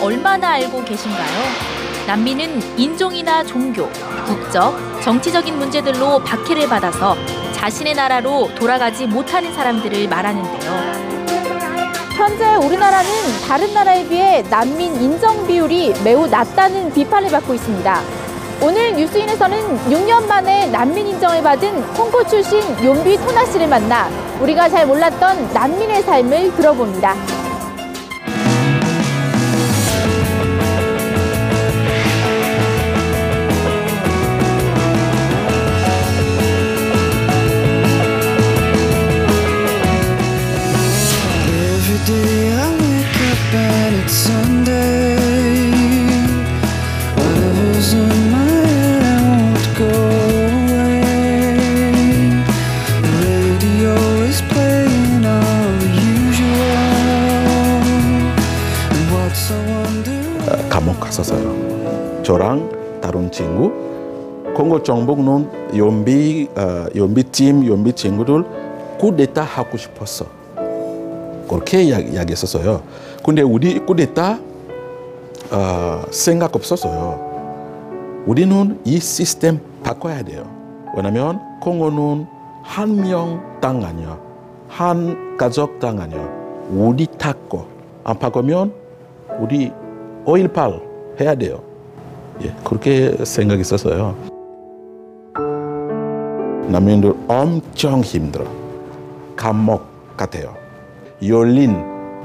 얼마나 알고 계신가요? 난민은 인종이나 종교, 국적, 정치적인 문제들로 박해를 받아서 자신의 나라로 돌아가지 못하는 사람들을 말하는데요. 현재 우리나라는 다른 나라에 비해 난민 인정 비율이 매우 낮다는 비판을 받고 있습니다. 오늘 뉴스인에서는 6년 만에 난민 인정을 받은 홍콩 출신 용비 토나 씨를 만나 우리가 잘 몰랐던 난민의 삶을 들어봅니다. 감옥 갔었어요. 저랑 다른 친구 콩고 정복는 연비 어, 연비 팀 연비 친구들 쿠데타 하고 싶었어. 그렇게 이야- 이야기했었어요. 근데 우리 쿠데타 어, 생각 없었어요. 우리는 이 시스템 바꿔야 돼요. 왜냐면 콩고는 한 명 땅 아니야. 한 가족 땅 아니야. 우리 탔고 안 바꾸면 우리 5.18 해야 돼요. 예, 그렇게 생각했었어요. 남편들 엄청 힘들어. 감옥 같아요. 열린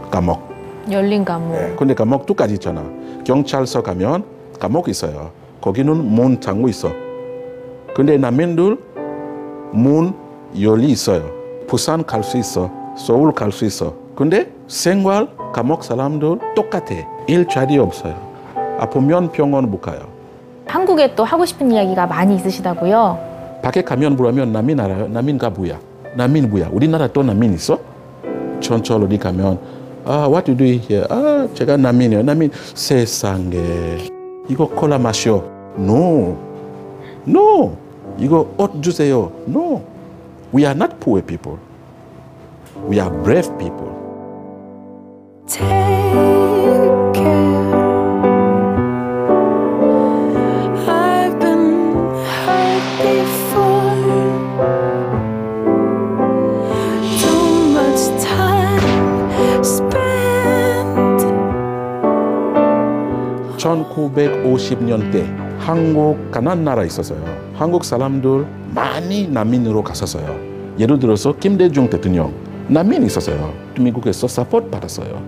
감옥. 열린 감옥. 예, 근데 감옥 두 가지 있잖아. 경찰서 가면 감옥 있어요. 거기는 문 잠고 있어. 근데 남편들 문 열리 있어요. 부산 갈 수 있어. 서울 갈 수 있어. 근데 생활 감옥 사람들 똑같아. 일자리 없어요. 아프면 병원 못 가요. 한국에 또 하고 싶은 이야기가 많이 있으시다고요? 밖에 가면 물으면 난민 알아요? 난민가 뭐야? 난민 뭐야? 우리나라 또 난민 있어? 전철 어디 가면 아, what you do here? 아, 제가 난민이에요. 난민 세상에 이거 콜라 마셔. No, no. 이거 옷 주세요. No. We are not poor people. We are brave people. 1950년대 한국 가난 나라 있었어요. 한국 사람들 많이 난민으로 갔었어요. 예를 들어서 김대중 대통령 난민 있었어요. 미국에서 사포트 받았어요.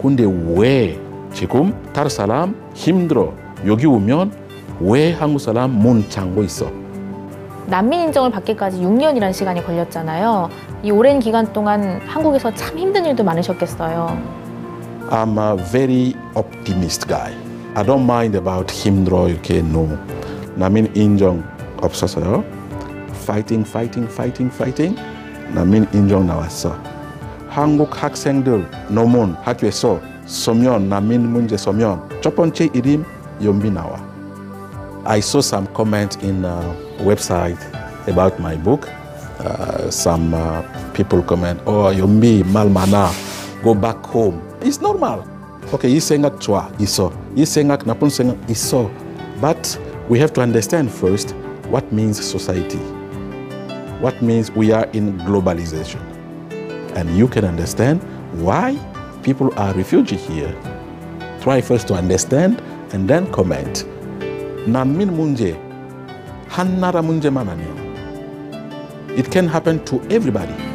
근데 왜 지금 다른 사람 힘들어 여기 오면 왜 한국 사람 문 잠고 있어? 난민 인정을 받기까지 6년이라는 시간이 걸렸잖아요. 이 오랜 기간 동안 한국에서 참 힘든 일도 많으셨겠어요. I'm a very optimist guy. I don't mind about 힘들어 이렇게 no. 난민 인정 없었어요. Fighting, fighting, fighting, fighting. 난민 인정 나왔어. 한국 학생들 논문 학교에서 서면 난민 문제 서면 첫 번째 이름 연비 나와. I saw some comments in a website about my book. Uh, some uh, people comment, "Oh, 연비 말 많아. Go back home." It's normal. Okay, 이 생각 좋아 있어. 이 생각 나쁜 생각 있어. But we have to understand first what means society. What means we are in globalization. And you can understand why people are refugee here. Try first to understand and then comment. 난민 문제 한 나라 문제만 아니에요. It can happen to everybody.